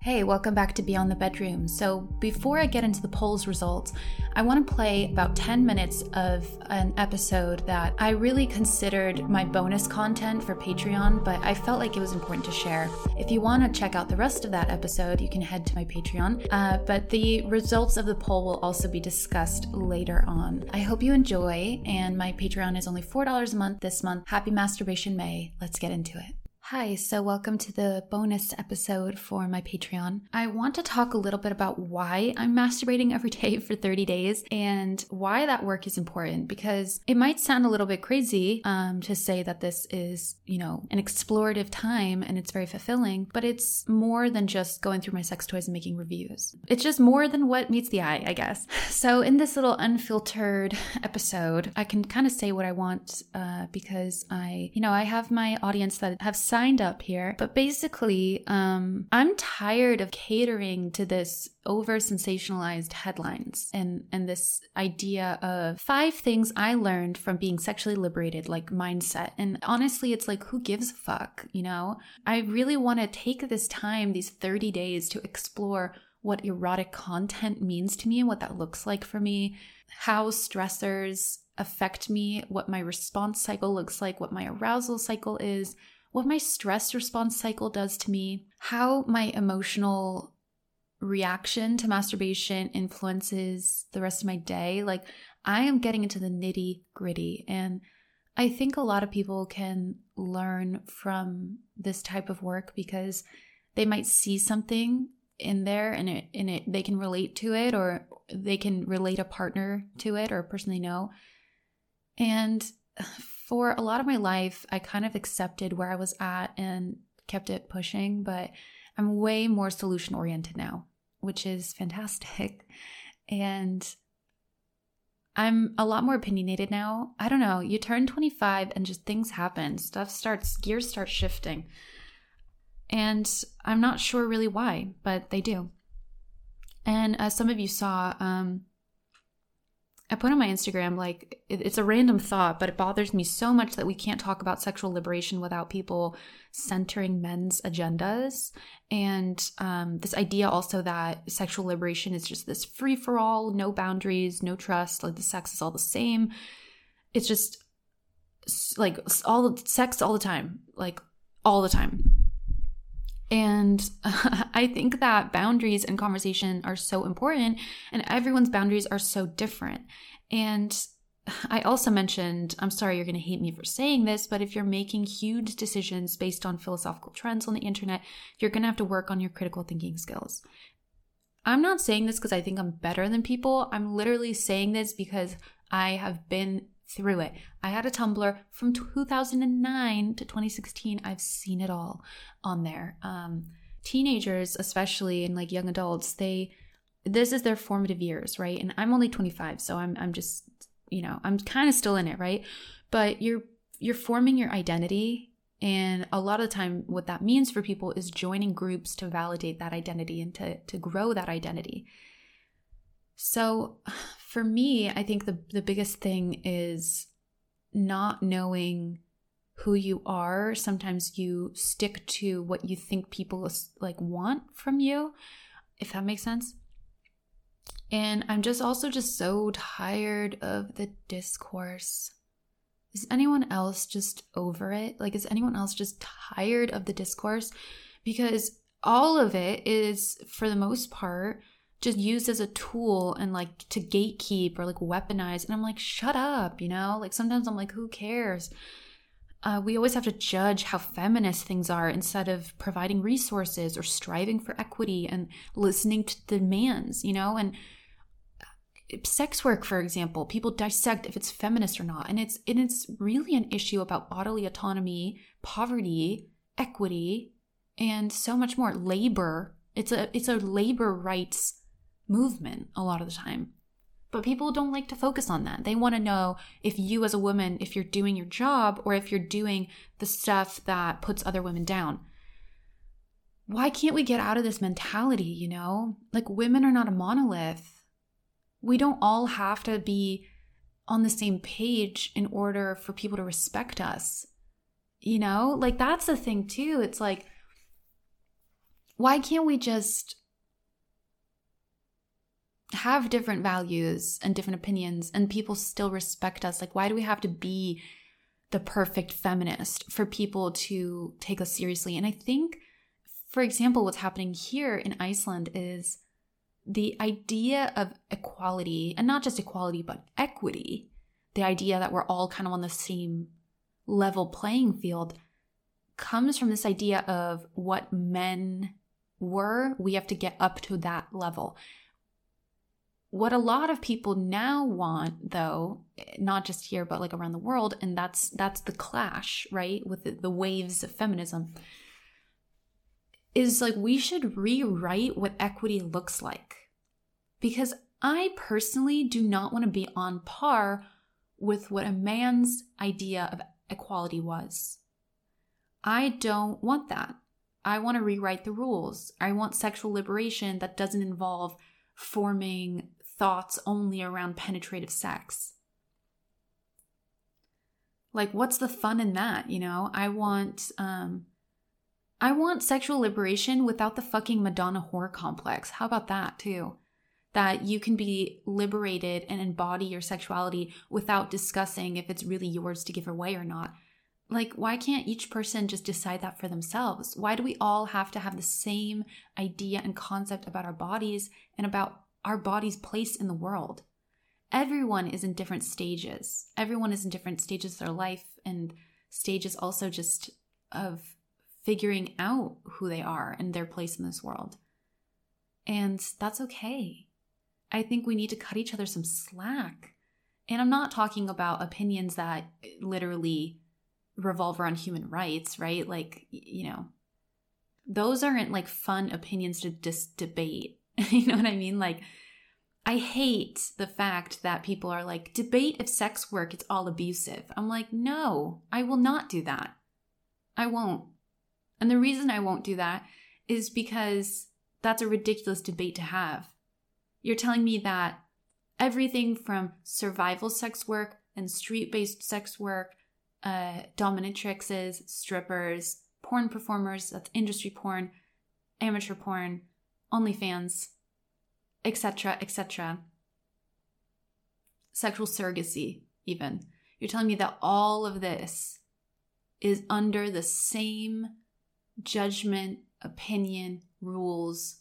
Hey, welcome back to Beyond the Bedroom. So, before I get into the polls results, I want to play about 10 minutes of an episode that I really considered my bonus content for Patreon, but I felt like it was important to share. If you want to check out the rest of that episode, you can head to my Patreon, uh, but the results of the poll will also be discussed later on. I hope you enjoy, and my Patreon is only $4 a month this month. Happy Masturbation May. Let's get into it. Hi, so welcome to the bonus episode for my Patreon. I want to talk a little bit about why I'm masturbating every day for 30 days and why that work is important because it might sound a little bit crazy um, to say that this is, you know, an explorative time and it's very fulfilling, but it's more than just going through my sex toys and making reviews. It's just more than what meets the eye, I guess. So, in this little unfiltered episode, I can kind of say what I want uh, because I, you know, I have my audience that have signed up here, but basically, um, I'm tired of catering to this over sensationalized headlines and and this idea of five things I learned from being sexually liberated, like mindset. And honestly, it's like who gives a fuck, you know? I really want to take this time, these 30 days, to explore what erotic content means to me and what that looks like for me, how stressors affect me, what my response cycle looks like, what my arousal cycle is, what my stress response cycle does to me, how my emotional reaction to masturbation influences the rest of my day. Like, I am getting into the nitty gritty. And I think a lot of people can learn from this type of work because they might see something in there and it and it they can relate to it or they can relate a partner to it or a person they know. And for a lot of my life, I kind of accepted where I was at and kept it pushing, but I'm way more solution oriented now, which is fantastic. And I'm a lot more opinionated now. I don't know, you turn 25 and just things happen. Stuff starts, gears start shifting. And I'm not sure really why, but they do. And as some of you saw, um, I put on my Instagram, like, it's a random thought, but it bothers me so much that we can't talk about sexual liberation without people centering men's agendas. And um, this idea also that sexual liberation is just this free for all, no boundaries, no trust, like the sex is all the same. It's just like all the sex all the time, like all the time. And I think that boundaries and conversation are so important, and everyone's boundaries are so different. And I also mentioned, I'm sorry you're going to hate me for saying this, but if you're making huge decisions based on philosophical trends on the internet, you're going to have to work on your critical thinking skills. I'm not saying this because I think I'm better than people. I'm literally saying this because I have been through it. I had a Tumblr from 2009 to 2016. I've seen it all on there. Um, teenagers, especially and like young adults, they this is their formative years, right? And I'm only 25, so I'm I'm just you know I'm kind of still in it, right? But you're you're forming your identity, and a lot of the time, what that means for people is joining groups to validate that identity and to to grow that identity. So for me, I think the, the biggest thing is not knowing who you are. Sometimes you stick to what you think people like want from you, if that makes sense. And I'm just also just so tired of the discourse. Is anyone else just over it? Like, is anyone else just tired of the discourse? Because all of it is, for the most part, just used as a tool and like to gatekeep or like weaponize. And I'm like, shut up, you know? Like sometimes I'm like, who cares? Uh, we always have to judge how feminist things are instead of providing resources or striving for equity and listening to demands, you know? And uh, sex work for example people dissect if it's feminist or not and it's and it's really an issue about bodily autonomy poverty equity and so much more labor it's a it's a labor rights movement a lot of the time. But people don't like to focus on that. They want to know if you, as a woman, if you're doing your job or if you're doing the stuff that puts other women down. Why can't we get out of this mentality, you know? Like, women are not a monolith. We don't all have to be on the same page in order for people to respect us. You know? Like, that's the thing, too. It's like, why can't we just have different values and different opinions and people still respect us? Like, why do we have to be the perfect feminist for people to take us seriously? And I think, for example, what's happening here in Iceland is the idea of equality, and not just equality, but equity, the idea that we're all kind of on the same level playing field, comes from this idea of what men were. We have to get up to that level. What a lot of people now want, though, not just here but like around the world, and that's that's the clash, right, with the, the waves of feminism, is like we should rewrite what equity looks like, because I personally do not want to be on par with what a man's idea of equality was. I don't want that. I want to rewrite the rules. I want sexual liberation that doesn't involve forming thoughts only around penetrative sex. Like what's the fun in that, you know? I want um I want sexual liberation without the fucking Madonna whore complex. How about that too? That you can be liberated and embody your sexuality without discussing if it's really yours to give away or not. Like, why can't each person just decide that for themselves? Why do we all have to have the same idea and concept about our bodies and about our body's place in the world. Everyone is in different stages. Everyone is in different stages of their life and stages also just of figuring out who they are and their place in this world. And that's okay. I think we need to cut each other some slack. And I'm not talking about opinions that literally revolve around human rights, right? Like, you know, those aren't like fun opinions to just debate you know what I mean? Like, I hate the fact that people are like, debate if sex work is all abusive. I'm like, no, I will not do that. I won't. And the reason I won't do that is because that's a ridiculous debate to have. You're telling me that everything from survival sex work and street based sex work, uh, dominatrixes, strippers, porn performers, that's industry porn, amateur porn, OnlyFans, etc., etc. Sexual surrogacy, even. You're telling me that all of this is under the same judgment, opinion, rules,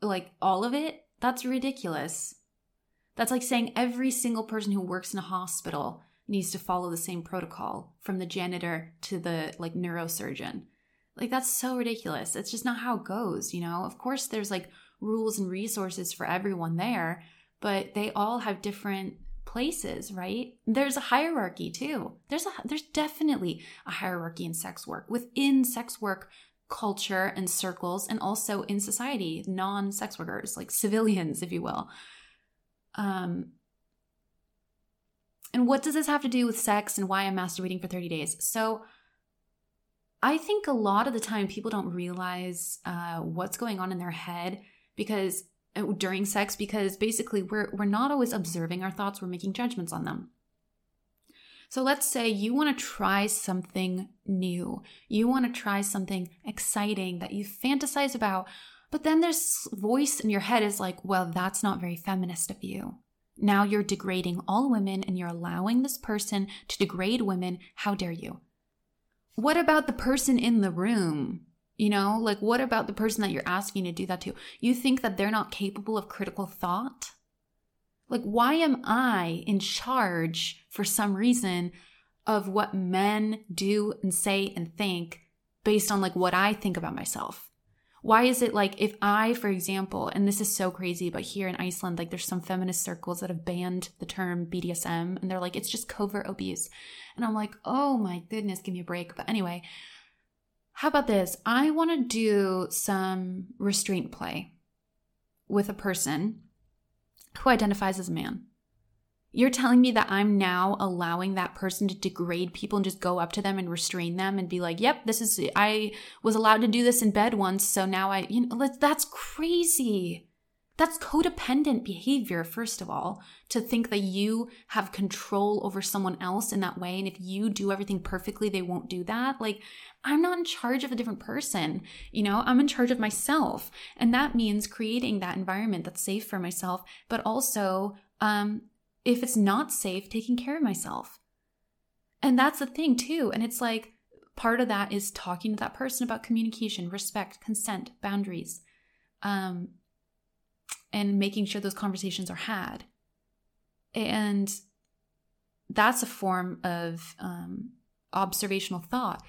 like all of it? That's ridiculous. That's like saying every single person who works in a hospital needs to follow the same protocol from the janitor to the like neurosurgeon. Like that's so ridiculous. It's just not how it goes, you know? Of course there's like rules and resources for everyone there, but they all have different places, right? There's a hierarchy too. There's a there's definitely a hierarchy in sex work. Within sex work culture and circles and also in society, non-sex workers, like civilians if you will. Um and what does this have to do with sex and why I'm masturbating for 30 days? So I think a lot of the time people don't realize uh, what's going on in their head because uh, during sex because basically we're we're not always observing our thoughts we're making judgments on them. So let's say you want to try something new. You want to try something exciting that you fantasize about but then there's voice in your head is like well that's not very feminist of you. Now you're degrading all women and you're allowing this person to degrade women. How dare you what about the person in the room? You know, like what about the person that you're asking to do that to? You think that they're not capable of critical thought? Like, why am I in charge for some reason of what men do and say and think based on like what I think about myself? Why is it like if I, for example, and this is so crazy, but here in Iceland, like there's some feminist circles that have banned the term BDSM and they're like, it's just covert abuse. And I'm like, oh my goodness, give me a break. But anyway, how about this? I want to do some restraint play with a person who identifies as a man. You're telling me that I'm now allowing that person to degrade people and just go up to them and restrain them and be like, "Yep, this is I was allowed to do this in bed once, so now I, you know, that's crazy. That's codependent behavior, first of all, to think that you have control over someone else in that way. And if you do everything perfectly, they won't do that. Like, I'm not in charge of a different person. You know, I'm in charge of myself. And that means creating that environment that's safe for myself, but also, um, if it's not safe, taking care of myself. And that's the thing, too. And it's like, part of that is talking to that person about communication, respect, consent, boundaries. Um, and making sure those conversations are had. And that's a form of um, observational thought.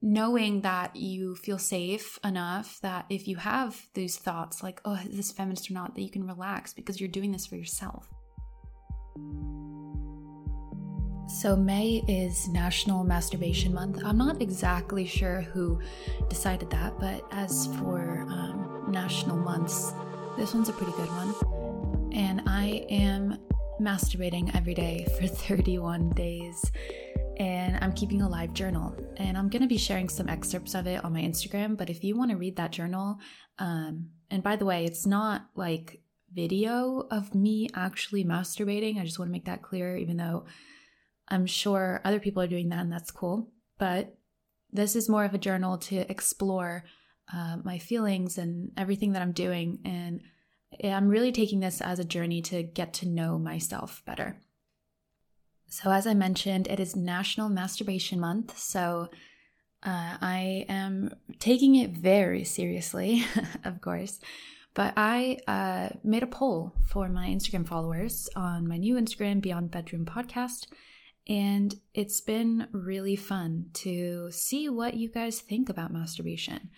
Knowing that you feel safe enough that if you have these thoughts, like, oh, is this feminist or not, that you can relax because you're doing this for yourself. So, May is National Masturbation Month. I'm not exactly sure who decided that, but as for um, national months, this one's a pretty good one. And I am masturbating every day for 31 days. And I'm keeping a live journal. And I'm going to be sharing some excerpts of it on my Instagram. But if you want to read that journal, um, and by the way, it's not like video of me actually masturbating. I just want to make that clear, even though I'm sure other people are doing that and that's cool. But this is more of a journal to explore uh, my feelings and everything that I'm doing. And I'm really taking this as a journey to get to know myself better. So, as I mentioned, it is National Masturbation Month. So, uh, I am taking it very seriously, of course. But I uh, made a poll for my Instagram followers on my new Instagram, Beyond Bedroom Podcast. And it's been really fun to see what you guys think about masturbation.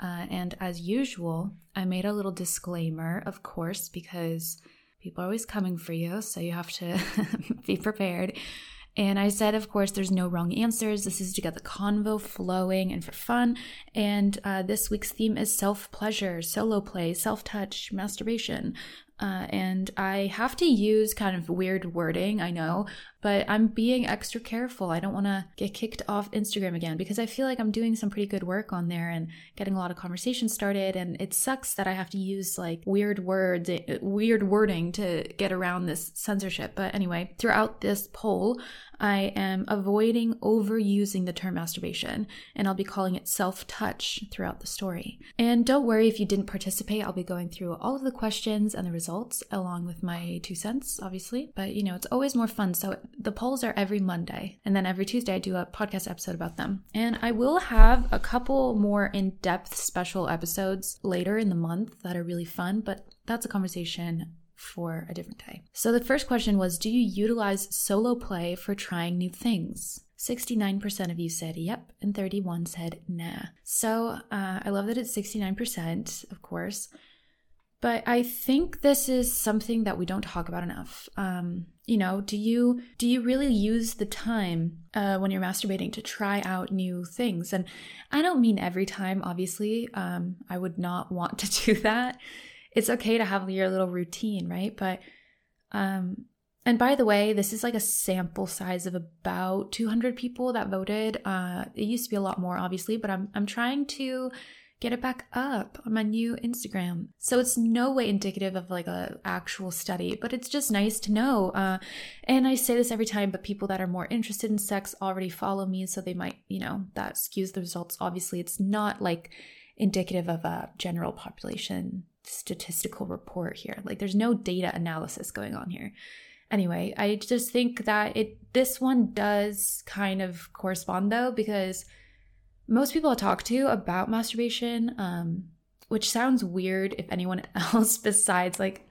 Uh, and as usual, I made a little disclaimer, of course, because people are always coming for you. So you have to be prepared. And I said, of course, there's no wrong answers. This is to get the convo flowing and for fun. And uh, this week's theme is self pleasure, solo play, self touch, masturbation. Uh, and I have to use kind of weird wording, I know, but I'm being extra careful. I don't want to get kicked off Instagram again because I feel like I'm doing some pretty good work on there and getting a lot of conversations started. And it sucks that I have to use like weird words, eh, weird wording to get around this censorship. But anyway, throughout this poll, I am avoiding overusing the term masturbation, and I'll be calling it self touch throughout the story. And don't worry if you didn't participate, I'll be going through all of the questions and the results along with my two cents, obviously. But you know, it's always more fun. So the polls are every Monday, and then every Tuesday I do a podcast episode about them. And I will have a couple more in depth special episodes later in the month that are really fun, but that's a conversation for a different day. So the first question was Do you utilize solo play for trying new things? 69% of you said yep, and 31 said nah. So uh, I love that it's 69%, of course. But I think this is something that we don't talk about enough. Um, you know, do you do you really use the time uh, when you're masturbating to try out new things? And I don't mean every time, obviously. Um, I would not want to do that it's okay to have your little routine, right? But um and by the way, this is like a sample size of about 200 people that voted. Uh it used to be a lot more obviously, but I'm I'm trying to get it back up on my new Instagram. So it's no way indicative of like a actual study, but it's just nice to know. Uh, and I say this every time, but people that are more interested in sex already follow me, so they might, you know, that skews the results. Obviously, it's not like indicative of a general population statistical report here. Like there's no data analysis going on here. Anyway, I just think that it this one does kind of correspond though because most people I talk to about masturbation, um, which sounds weird if anyone else besides like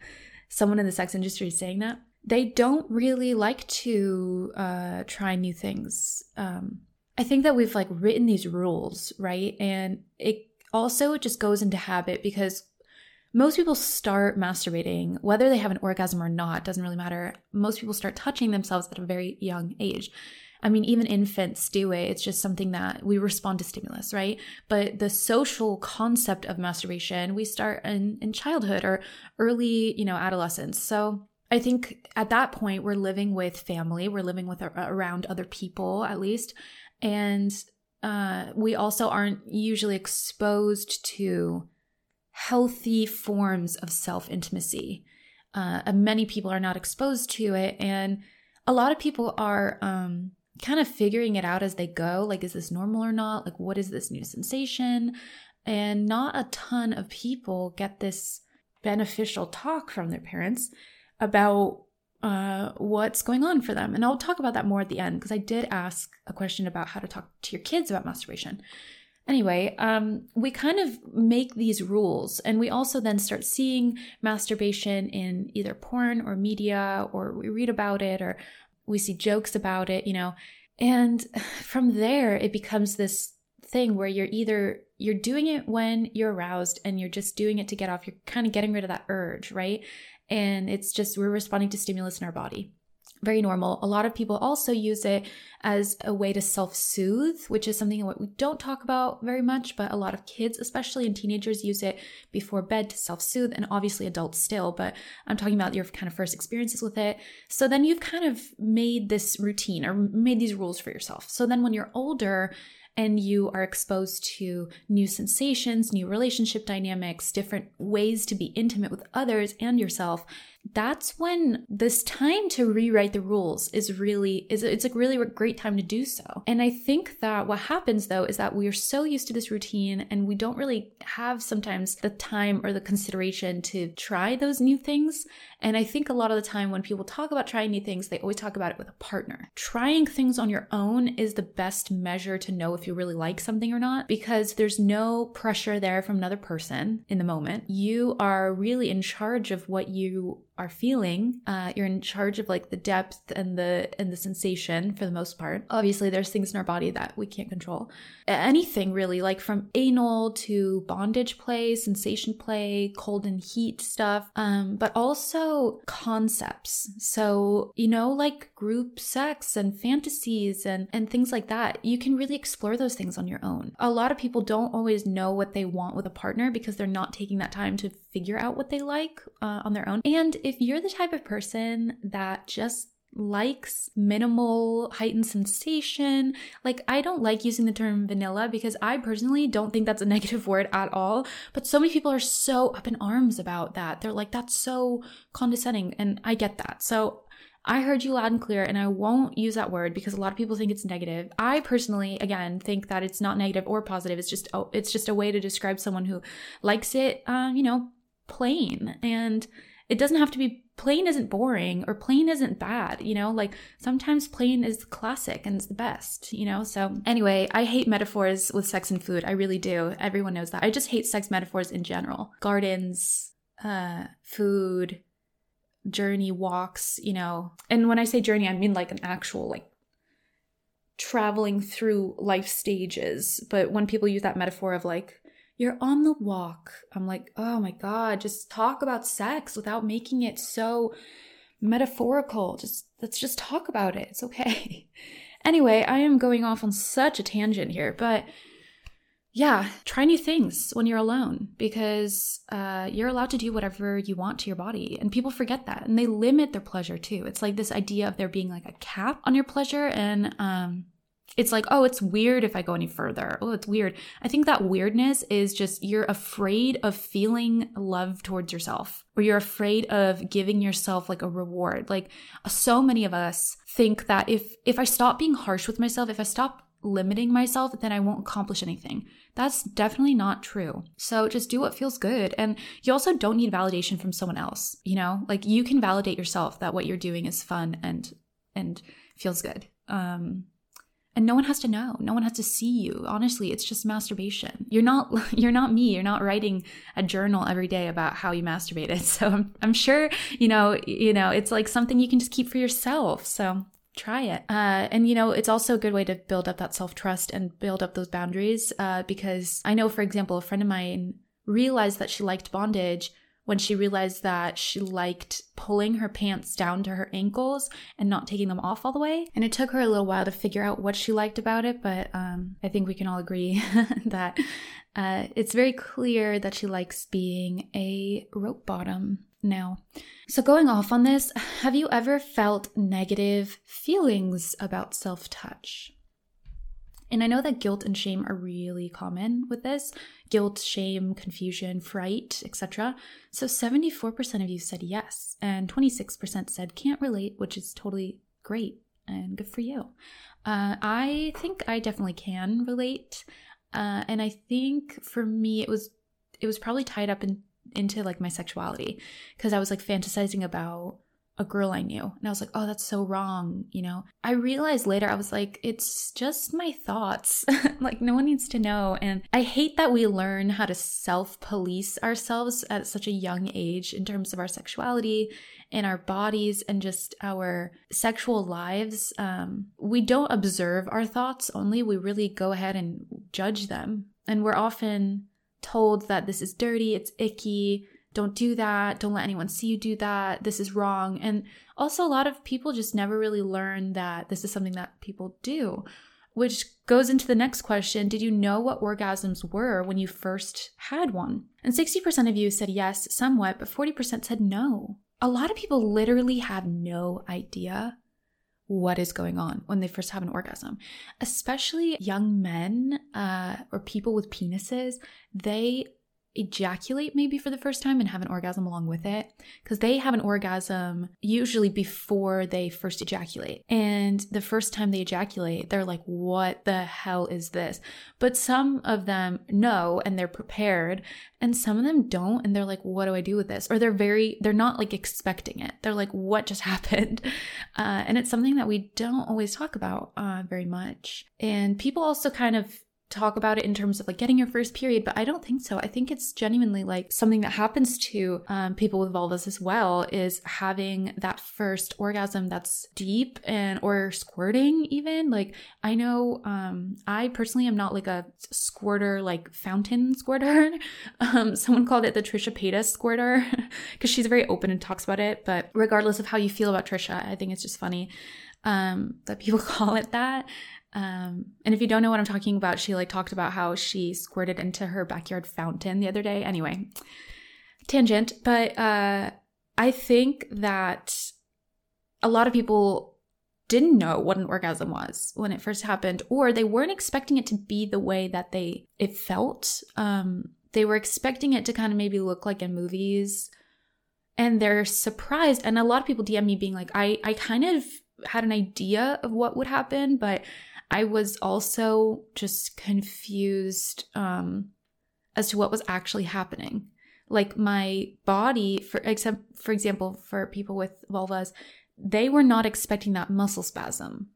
someone in the sex industry is saying that, they don't really like to uh, try new things. Um, I think that we've like written these rules, right? And it also just goes into habit because most people start masturbating, whether they have an orgasm or not, doesn't really matter. Most people start touching themselves at a very young age. I mean, even infants do it. It's just something that we respond to stimulus, right? But the social concept of masturbation, we start in, in childhood or early, you know, adolescence. So I think at that point, we're living with family, we're living with around other people at least. And uh, we also aren't usually exposed to healthy forms of self intimacy. Uh, many people are not exposed to it, and a lot of people are um, kind of figuring it out as they go. Like, is this normal or not? Like, what is this new sensation? And not a ton of people get this beneficial talk from their parents about uh, what's going on for them. And I'll talk about that more at the end because I did ask a question about how to talk to your kids about masturbation. Anyway, um, we kind of make these rules, and we also then start seeing masturbation in either porn or media, or we read about it, or we see jokes about it, you know. And from there, it becomes this thing where you're either you're doing it when you're aroused and you're just doing it to get off you're kind of getting rid of that urge right and it's just we're responding to stimulus in our body very normal. A lot of people also use it as a way to self soothe, which is something that we don't talk about very much, but a lot of kids, especially and teenagers, use it before bed to self soothe, and obviously adults still. But I'm talking about your kind of first experiences with it. So then you've kind of made this routine or made these rules for yourself. So then when you're older, and you are exposed to new sensations, new relationship dynamics, different ways to be intimate with others and yourself, that's when this time to rewrite the rules is really is it's a really great time to do so. And I think that what happens though is that we are so used to this routine and we don't really have sometimes the time or the consideration to try those new things. And I think a lot of the time when people talk about trying new things, they always talk about it with a partner. Trying things on your own is the best measure to know if you really like something or not because there's no pressure there from another person in the moment. You are really in charge of what you are feeling. Uh, you're in charge of like the depth and the and the sensation for the most part. Obviously, there's things in our body that we can't control. Anything really, like from anal to bondage play, sensation play, cold and heat stuff, um, but also concepts. So you know, like group sex and fantasies and and things like that. You can really explore those things on your own. A lot of people don't always know what they want with a partner because they're not taking that time to figure out what they like uh, on their own. And if you're the type of person that just likes minimal heightened sensation. Like, I don't like using the term vanilla because I personally don't think that's a negative word at all. But so many people are so up in arms about that. They're like, that's so condescending. And I get that. So I heard you loud and clear, and I won't use that word because a lot of people think it's negative. I personally, again, think that it's not negative or positive. It's just oh, it's just a way to describe someone who likes it, uh, you know, plain. And it doesn't have to be plain isn't boring or plain isn't bad, you know? Like sometimes plain is classic and it's the best, you know? So anyway, I hate metaphors with sex and food. I really do. Everyone knows that. I just hate sex metaphors in general. Gardens, uh, food, journey walks, you know. And when I say journey, I mean like an actual like traveling through life stages. But when people use that metaphor of like you're on the walk, I'm like, oh my God, just talk about sex without making it so metaphorical. Just let's just talk about it. It's okay. anyway, I am going off on such a tangent here, but yeah, try new things when you're alone because uh, you're allowed to do whatever you want to your body. And people forget that and they limit their pleasure too. It's like this idea of there being like a cap on your pleasure. And um, it's like, oh, it's weird if I go any further. Oh, it's weird. I think that weirdness is just you're afraid of feeling love towards yourself or you're afraid of giving yourself like a reward. Like so many of us think that if if I stop being harsh with myself, if I stop limiting myself, then I won't accomplish anything. That's definitely not true. So just do what feels good. And you also don't need validation from someone else, you know? Like you can validate yourself that what you're doing is fun and and feels good. Um and no one has to know. No one has to see you. Honestly it's just masturbation. You're not you're not me. You're not writing a journal every day about how you masturbated so i'm, I'm sure you know you know it's like something you can just keep for yourself. So try it. Uh, and you know, it's also a good way to build up that self trust and build up those boundaries. Uh, because I know, for example, a friend of mine realized that she liked bondage when she realized that she liked pulling her pants down to her ankles and not taking them off all the way. And it took her a little while to figure out what she liked about it, but um, I think we can all agree that uh, it's very clear that she likes being a rope bottom now. So, going off on this, have you ever felt negative feelings about self touch? And I know that guilt and shame are really common with this guilt, shame, confusion, fright, etc. So 74% of you said yes, and 26% said can't relate, which is totally great and good for you. Uh, I think I definitely can relate. Uh, and I think for me, it was it was probably tied up in into like my sexuality because I was like fantasizing about a girl I knew. And I was like, oh, that's so wrong. You know, I realized later, I was like, it's just my thoughts. like, no one needs to know. And I hate that we learn how to self police ourselves at such a young age in terms of our sexuality and our bodies and just our sexual lives. Um, we don't observe our thoughts only, we really go ahead and judge them. And we're often told that this is dirty, it's icky, don't do that, don't let anyone see you do that, this is wrong. And also, a lot of people just never really learn that this is something that people do, which goes into the next question Did you know what orgasms were when you first had one? And 60% of you said yes, somewhat, but 40% said no. A lot of people literally have no idea what is going on when they first have an orgasm. Especially young men uh, or people with penises, they ejaculate maybe for the first time and have an orgasm along with it because they have an orgasm usually before they first ejaculate. And the first time they ejaculate, they're like, what the hell is this? But some of them know and they're prepared, and some of them don't. And they're like, what do I do with this? Or they're very, they're not like expecting it. They're like, what just happened? Uh, and it's something that we don't always talk about uh, very much. And people also kind of talk about it in terms of like getting your first period, but I don't think so. I think it's genuinely like something that happens to um, people with vulvas as well is having that first orgasm that's deep and or squirting even. Like I know um, I personally am not like a squirter, like fountain squirter. um, someone called it the Trisha Paytas squirter because she's very open and talks about it. But regardless of how you feel about Trisha, I think it's just funny um, that people call it that. Um, and if you don't know what I'm talking about, she like talked about how she squirted into her backyard fountain the other day. Anyway, tangent, but uh, I think that a lot of people didn't know what an orgasm was when it first happened, or they weren't expecting it to be the way that they it felt. Um, they were expecting it to kind of maybe look like in movies, and they're surprised. And a lot of people DM me being like, "I I kind of." had an idea of what would happen, but I was also just confused um, as to what was actually happening. Like my body, for except for example, for people with vulvas, they were not expecting that muscle spasm.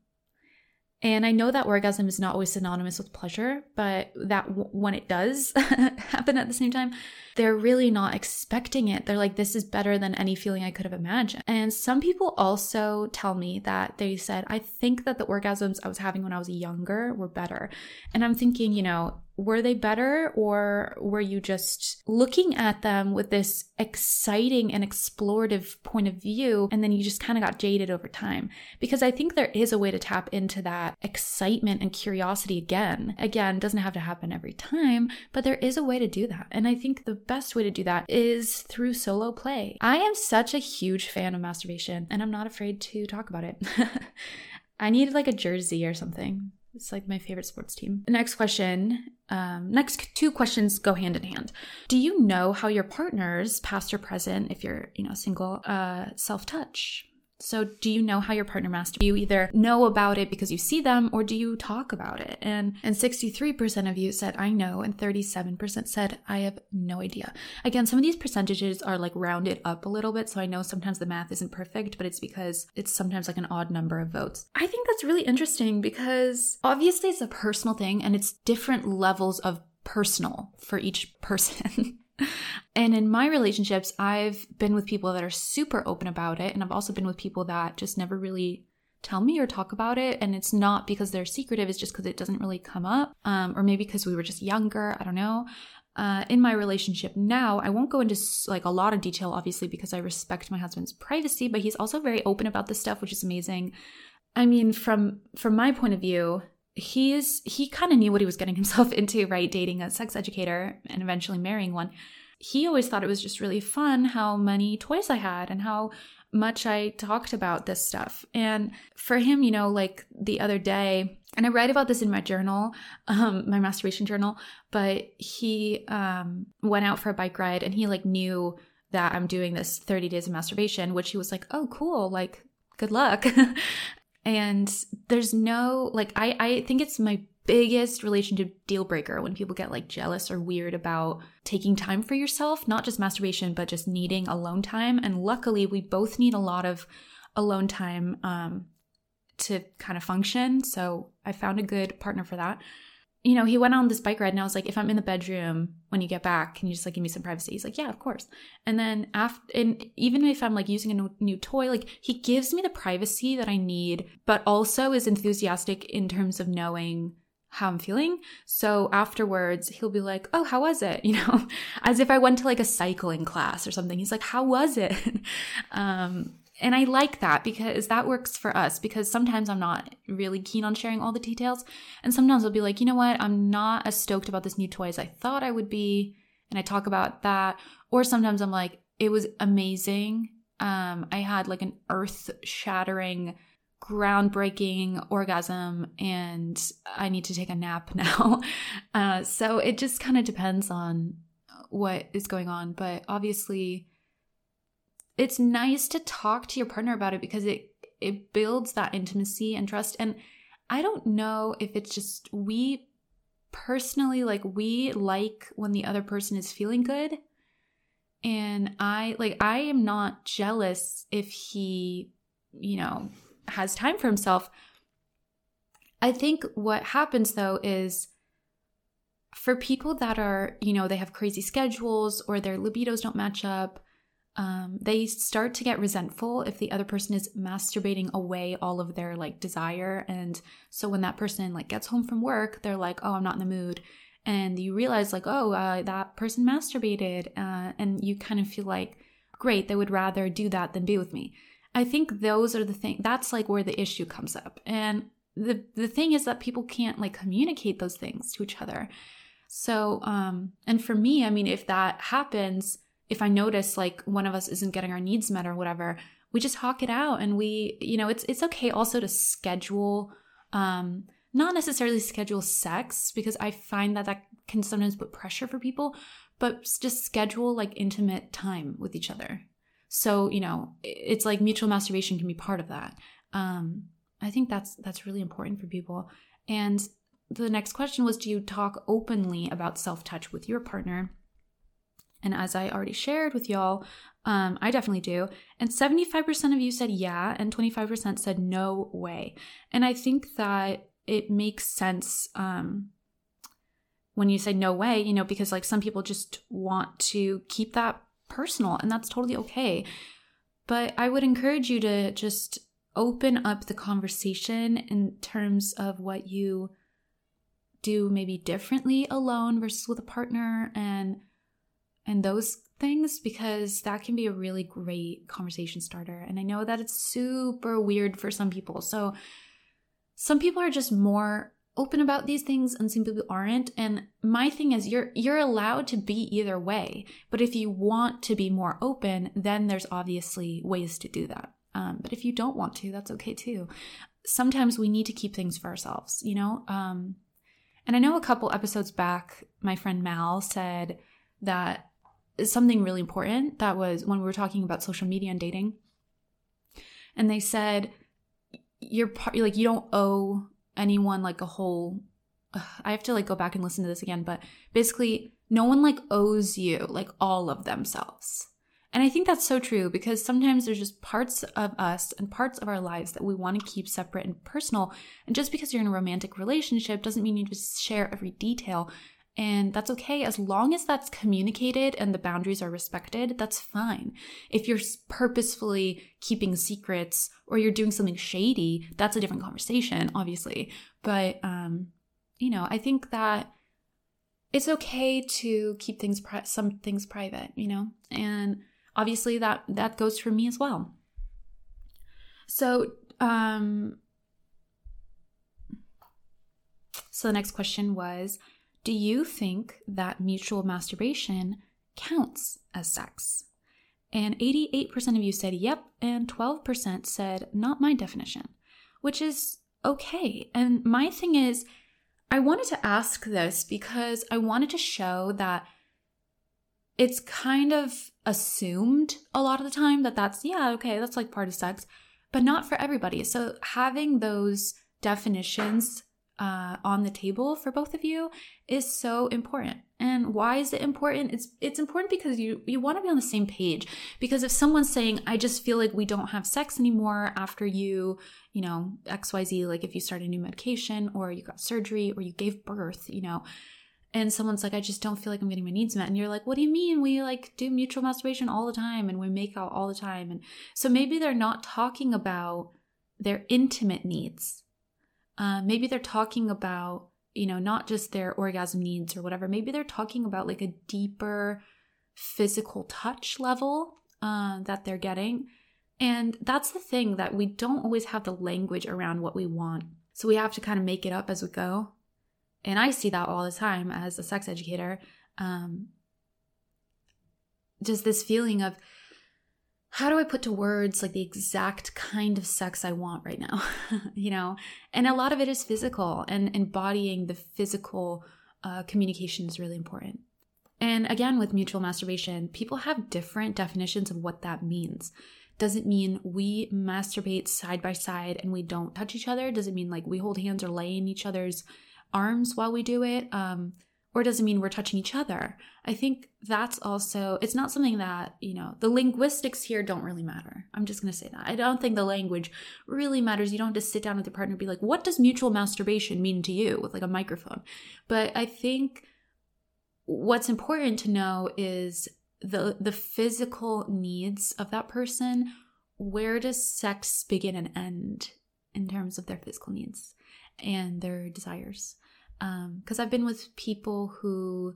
And I know that orgasm is not always synonymous with pleasure, but that w- when it does happen at the same time, they're really not expecting it. They're like, this is better than any feeling I could have imagined. And some people also tell me that they said, I think that the orgasms I was having when I was younger were better. And I'm thinking, you know, were they better or were you just looking at them with this exciting and explorative point of view and then you just kind of got jaded over time? Because i think there is a way to tap into that excitement and curiosity again. Again doesn't have to happen every time but there is a way to do that. And i think the best way to do that is through solo play. I am such a huge fan of masturbation and i'm not afraid to talk about it. I need like a jersey or something it's like my favorite sports team. The next question, um, next two questions go hand in hand. Do you know how your partners, past or present, if you're you know single, uh, self touch? So, do you know how your partner masturbates? You either know about it because you see them or do you talk about it? And and 63% of you said I know and 37% said I have no idea. Again, some of these percentages are like rounded up a little bit, so I know sometimes the math isn't perfect, but it's because it's sometimes like an odd number of votes. I think that's really interesting because obviously it's a personal thing and it's different levels of personal for each person. And in my relationships, I've been with people that are super open about it. And I've also been with people that just never really tell me or talk about it. And it's not because they're secretive, it's just because it doesn't really come up. Um, or maybe because we were just younger. I don't know. Uh, in my relationship now, I won't go into like a lot of detail, obviously, because I respect my husband's privacy, but he's also very open about this stuff, which is amazing. I mean, from from my point of view, he is he kind of knew what he was getting himself into, right? Dating a sex educator and eventually marrying one he always thought it was just really fun how many toys I had and how much I talked about this stuff. And for him, you know, like the other day, and I write about this in my journal, um, my masturbation journal, but he um, went out for a bike ride and he like knew that I'm doing this 30 days of masturbation, which he was like, oh, cool, like, good luck. and there's no, like, I, I think it's my biggest relationship deal breaker when people get like jealous or weird about taking time for yourself, not just masturbation, but just needing alone time. And luckily, we both need a lot of alone time um, to kind of function. So I found a good partner for that you know, he went on this bike ride and I was like, if I'm in the bedroom when you get back, can you just like give me some privacy? He's like, yeah, of course. And then after, and even if I'm like using a new toy, like he gives me the privacy that I need, but also is enthusiastic in terms of knowing how I'm feeling. So afterwards, he'll be like, Oh, how was it? You know, as if I went to like a cycling class or something. He's like, How was it? um, and I like that because that works for us because sometimes I'm not really keen on sharing all the details. And sometimes I'll be like, you know what? I'm not as stoked about this new toy as I thought I would be. And I talk about that. Or sometimes I'm like, it was amazing. Um, I had like an earth shattering, groundbreaking orgasm and I need to take a nap now. Uh, so it just kind of depends on what is going on. But obviously, it's nice to talk to your partner about it because it it builds that intimacy and trust. And i don't know if it's just we personally like we like when the other person is feeling good. And i like i am not jealous if he you know has time for himself. I think what happens though is for people that are you know they have crazy schedules or their libidos don't match up um, they start to get resentful if the other person is masturbating away all of their like desire. And so when that person like gets home from work they're like oh i'm not in the mood. And you realize like oh uh, that person masturbated uh, and you kind of feel like great they would rather do that than be with me. I think those are the thing that's like where the issue comes up. And the the thing is that people can't like communicate those things to each other. So um and for me i mean if that happens if I notice like one of us isn't getting our needs met or whatever, we just hawk it out and we, you know, it's it's okay also to schedule um not necessarily schedule sex because I find that that can sometimes put pressure for people, but just schedule like intimate time with each other. So, you know, it's like mutual masturbation can be part of that. Um I think that's that's really important for people. And the next question was do you talk openly about self-touch with your partner? And as I already shared with y'all, um, I definitely do. And 75% of you said yeah, and 25% said no way. And I think that it makes sense um, when you say no way, you know, because like some people just want to keep that personal, and that's totally okay. But I would encourage you to just open up the conversation in terms of what you do maybe differently alone versus with a partner and and those things because that can be a really great conversation starter. And I know that it's super weird for some people. So some people are just more open about these things and some people aren't. And my thing is you're you're allowed to be either way. But if you want to be more open then there's obviously ways to do that. Um, but if you don't want to that's okay too. Sometimes we need to keep things for ourselves you know? Um, and i know a couple episodes back my friend mal said that something really important that was when we were talking about social media and dating. And they said, you're part, like, you don't owe anyone like a whole. Ugh, I have to like go back and listen to this again, but basically, no one like owes you like all of themselves. And I think that's so true because sometimes there's just parts of us and parts of our lives that we want to keep separate and personal. And just because you're in a romantic relationship doesn't mean you just share every detail. And that's okay as long as that's communicated and the boundaries are respected, that's fine. If you're purposefully keeping secrets or you're doing something shady, that's a different conversation, obviously. But, um, you know, I think that it's okay to keep things, pri- some things private, you know? And obviously that, that goes for me as well. So, um, so the next question was, do you think that mutual masturbation counts as sex? And 88% of you said yep, and 12% said not my definition, which is okay. And my thing is, I wanted to ask this because I wanted to show that it's kind of assumed a lot of the time that that's, yeah, okay, that's like part of sex, but not for everybody. So having those definitions uh, on the table for both of you is so important. And why is it important? It's it's important because you you want to be on the same page. Because if someone's saying, "I just feel like we don't have sex anymore after you, you know, X Y Z," like if you start a new medication or you got surgery or you gave birth, you know, and someone's like, "I just don't feel like I'm getting my needs met," and you're like, "What do you mean? We like do mutual masturbation all the time and we make out all the time," and so maybe they're not talking about their intimate needs uh, maybe they're talking about, you know, not just their orgasm needs or whatever. Maybe they're talking about like a deeper physical touch level uh, that they're getting. And that's the thing that we don't always have the language around what we want. So we have to kind of make it up as we go. And I see that all the time as a sex educator. Um, just this feeling of, how do I put to words like the exact kind of sex I want right now? you know, and a lot of it is physical, and embodying the physical uh, communication is really important. And again, with mutual masturbation, people have different definitions of what that means. Does it mean we masturbate side by side and we don't touch each other? Does it mean like we hold hands or lay in each other's arms while we do it? Um, or does it mean we're touching each other? I think that's also, it's not something that, you know, the linguistics here don't really matter. I'm just going to say that. I don't think the language really matters. You don't have to sit down with your partner and be like, what does mutual masturbation mean to you with like a microphone? But I think what's important to know is the the physical needs of that person where does sex begin and end in terms of their physical needs and their desires because um, I've been with people who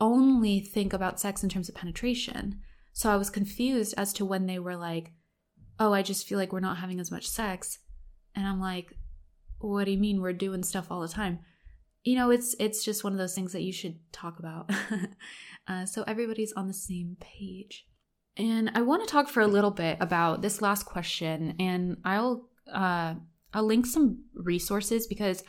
only think about sex in terms of penetration. So I was confused as to when they were like, "Oh, I just feel like we're not having as much sex," and I'm like, "What do you mean? We're doing stuff all the time." You know, it's it's just one of those things that you should talk about, uh, so everybody's on the same page. And I want to talk for a little bit about this last question, and I'll uh, I'll link some resources because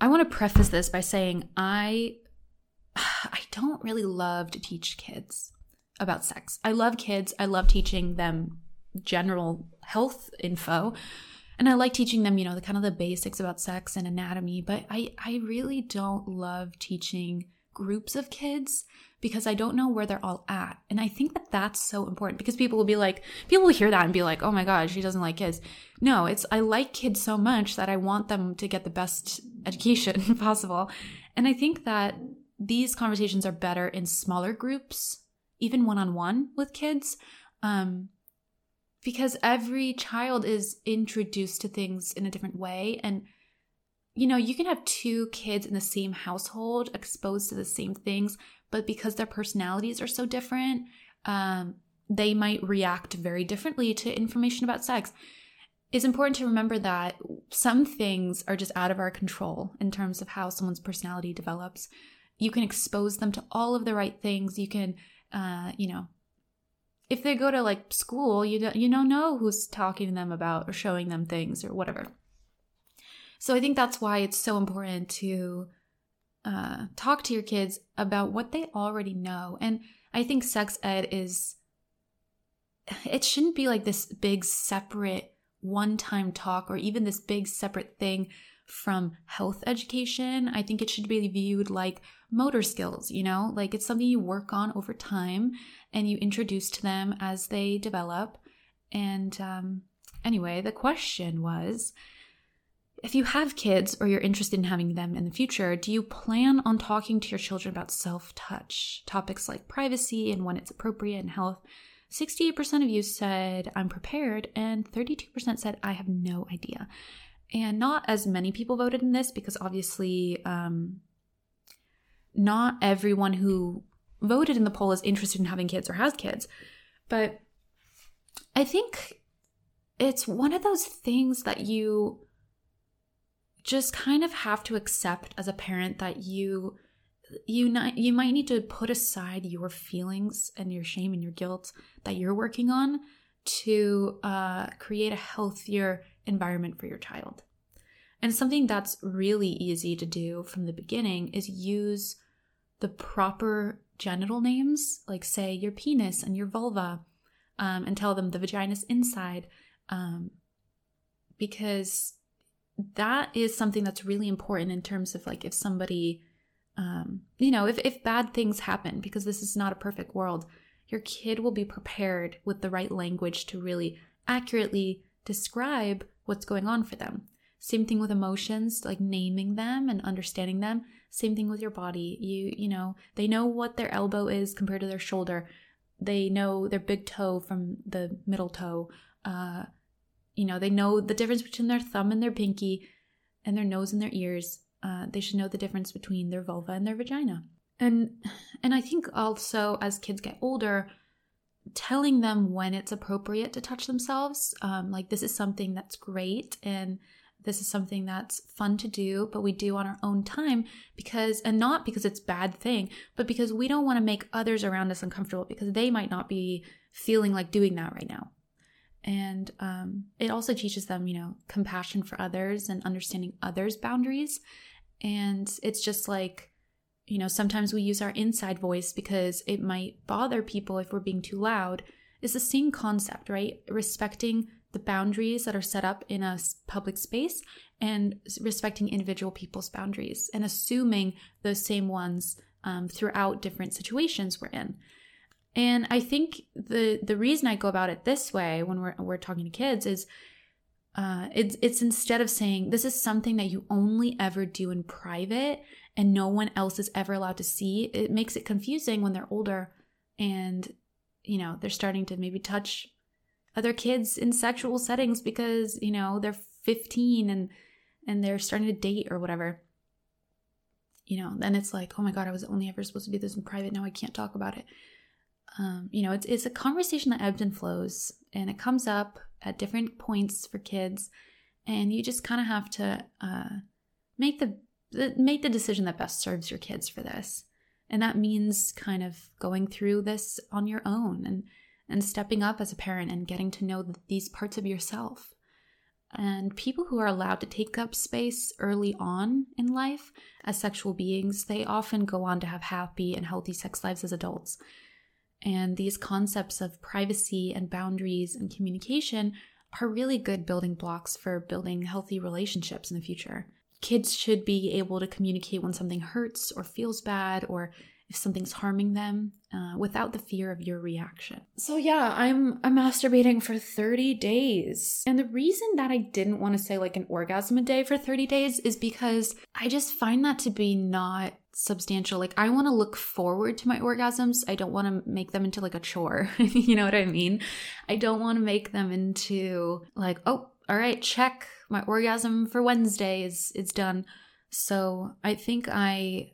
I want to preface this by saying I I don't really love to teach kids about sex. I love kids. I love teaching them general health info. And I like teaching them, you know, the kind of the basics about sex and anatomy, but I I really don't love teaching groups of kids because I don't know where they're all at. And I think that that's so important because people will be like, people will hear that and be like, oh my God, she doesn't like kids. No, it's, I like kids so much that I want them to get the best education possible. And I think that these conversations are better in smaller groups, even one on one with kids. Um, because every child is introduced to things in a different way. And you know, you can have two kids in the same household exposed to the same things, but because their personalities are so different, um, they might react very differently to information about sex. It's important to remember that some things are just out of our control in terms of how someone's personality develops. You can expose them to all of the right things. You can, uh, you know, if they go to like school, you don't, you don't know who's talking to them about or showing them things or whatever. So I think that's why it's so important to uh, talk to your kids about what they already know. And I think sex ed is, it shouldn't be like this big separate one time talk or even this big separate thing from health education. I think it should be viewed like motor skills, you know, like it's something you work on over time and you introduce to them as they develop. And um, anyway, the question was if you have kids or you're interested in having them in the future, do you plan on talking to your children about self touch? Topics like privacy and when it's appropriate and health. 68% of you said, I'm prepared, and 32% said, I have no idea. And not as many people voted in this because obviously, um, not everyone who voted in the poll is interested in having kids or has kids. But I think it's one of those things that you just kind of have to accept as a parent that you you not, you might need to put aside your feelings and your shame and your guilt that you're working on to uh, create a healthier environment for your child. And something that's really easy to do from the beginning is use the proper genital names, like say your penis and your vulva, um, and tell them the vagina's inside, um, because that is something that's really important in terms of like if somebody, um, you know, if if bad things happen, because this is not a perfect world, your kid will be prepared with the right language to really accurately describe what's going on for them. Same thing with emotions, like naming them and understanding them. Same thing with your body. You you know, they know what their elbow is compared to their shoulder. They know their big toe from the middle toe. Uh, you know, they know the difference between their thumb and their pinky and their nose and their ears. Uh, they should know the difference between their vulva and their vagina. And and I think also as kids get older, telling them when it's appropriate to touch themselves, um, like this is something that's great and this is something that's fun to do, but we do on our own time because, and not because it's bad thing, but because we don't want to make others around us uncomfortable because they might not be feeling like doing that right now. And um, it also teaches them, you know, compassion for others and understanding others' boundaries. And it's just like, you know, sometimes we use our inside voice because it might bother people if we're being too loud. It's the same concept, right? Respecting the boundaries that are set up in a public space and respecting individual people's boundaries and assuming those same ones um, throughout different situations we're in. And I think the the reason I go about it this way when we're we're talking to kids is uh, it's it's instead of saying this is something that you only ever do in private and no one else is ever allowed to see. It makes it confusing when they're older and you know they're starting to maybe touch other kids in sexual settings because you know they're 15 and and they're starting to date or whatever you know then it's like oh my god i was only ever supposed to do this in private now i can't talk about it um, you know it's, it's a conversation that ebbs and flows and it comes up at different points for kids and you just kind of have to uh, make the make the decision that best serves your kids for this and that means kind of going through this on your own and and stepping up as a parent and getting to know these parts of yourself. And people who are allowed to take up space early on in life as sexual beings, they often go on to have happy and healthy sex lives as adults. And these concepts of privacy and boundaries and communication are really good building blocks for building healthy relationships in the future. Kids should be able to communicate when something hurts or feels bad or if something's harming them uh, without the fear of your reaction. So yeah, I'm I'm masturbating for 30 days. And the reason that I didn't want to say like an orgasm a day for 30 days is because I just find that to be not substantial. Like I want to look forward to my orgasms. I don't want to make them into like a chore. you know what I mean? I don't want to make them into like, oh, all right, check my orgasm for Wednesday is it's done. So I think I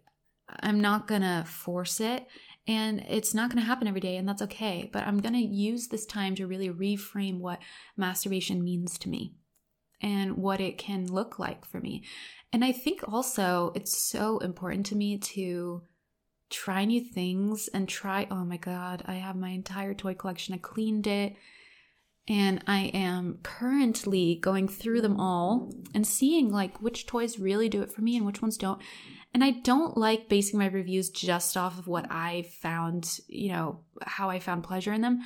I'm not gonna force it and it's not going to happen every day and that's okay but i'm going to use this time to really reframe what masturbation means to me and what it can look like for me and i think also it's so important to me to try new things and try oh my god i have my entire toy collection i cleaned it and i am currently going through them all and seeing like which toys really do it for me and which ones don't and I don't like basing my reviews just off of what I found, you know, how I found pleasure in them.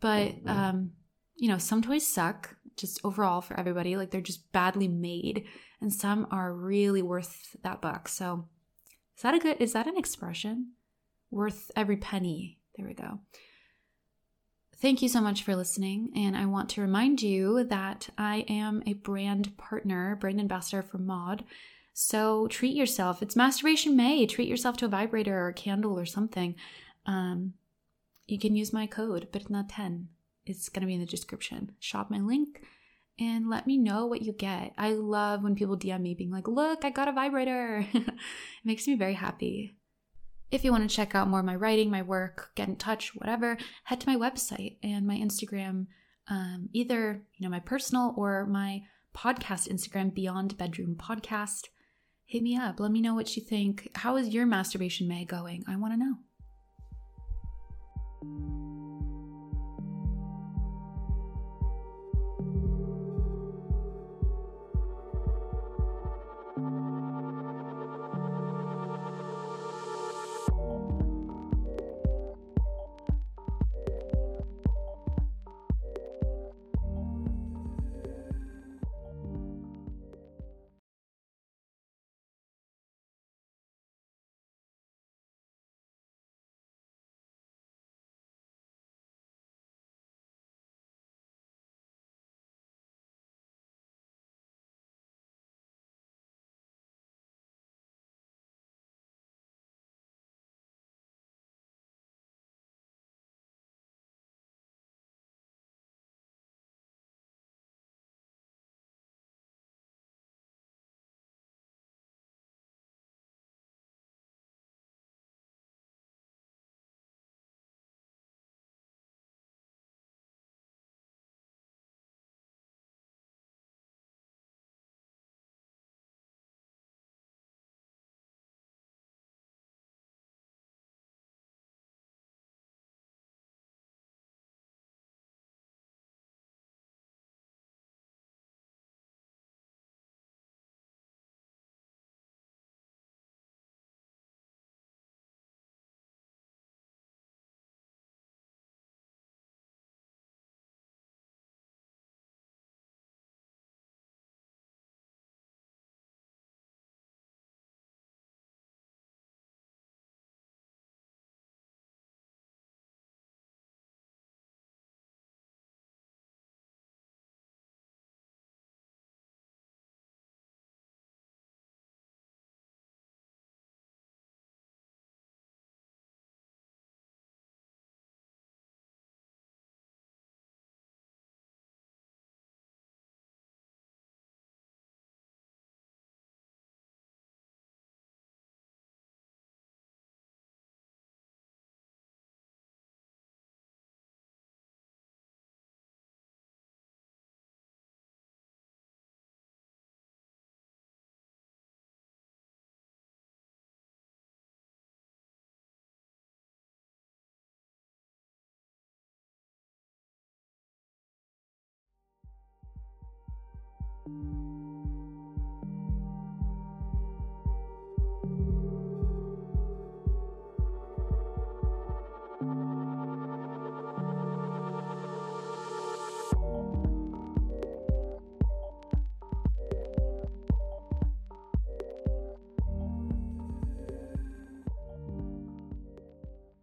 But, mm-hmm. um, you know, some toys suck just overall for everybody. Like they're just badly made. And some are really worth that buck. So is that a good, is that an expression? Worth every penny. There we go. Thank you so much for listening. And I want to remind you that I am a brand partner, brand ambassador for Maude. So treat yourself. It's masturbation May. Treat yourself to a vibrator or a candle or something. Um, you can use my code, but not 10. It's going to be in the description. Shop my link and let me know what you get. I love when people DM me being like, look, I got a vibrator. it makes me very happy. If you want to check out more of my writing, my work, get in touch, whatever, head to my website and my Instagram, um, either you know my personal or my podcast Instagram, Beyond Bedroom Podcast. hit me up. Let me know what you think. How is your masturbation May going? I want to know.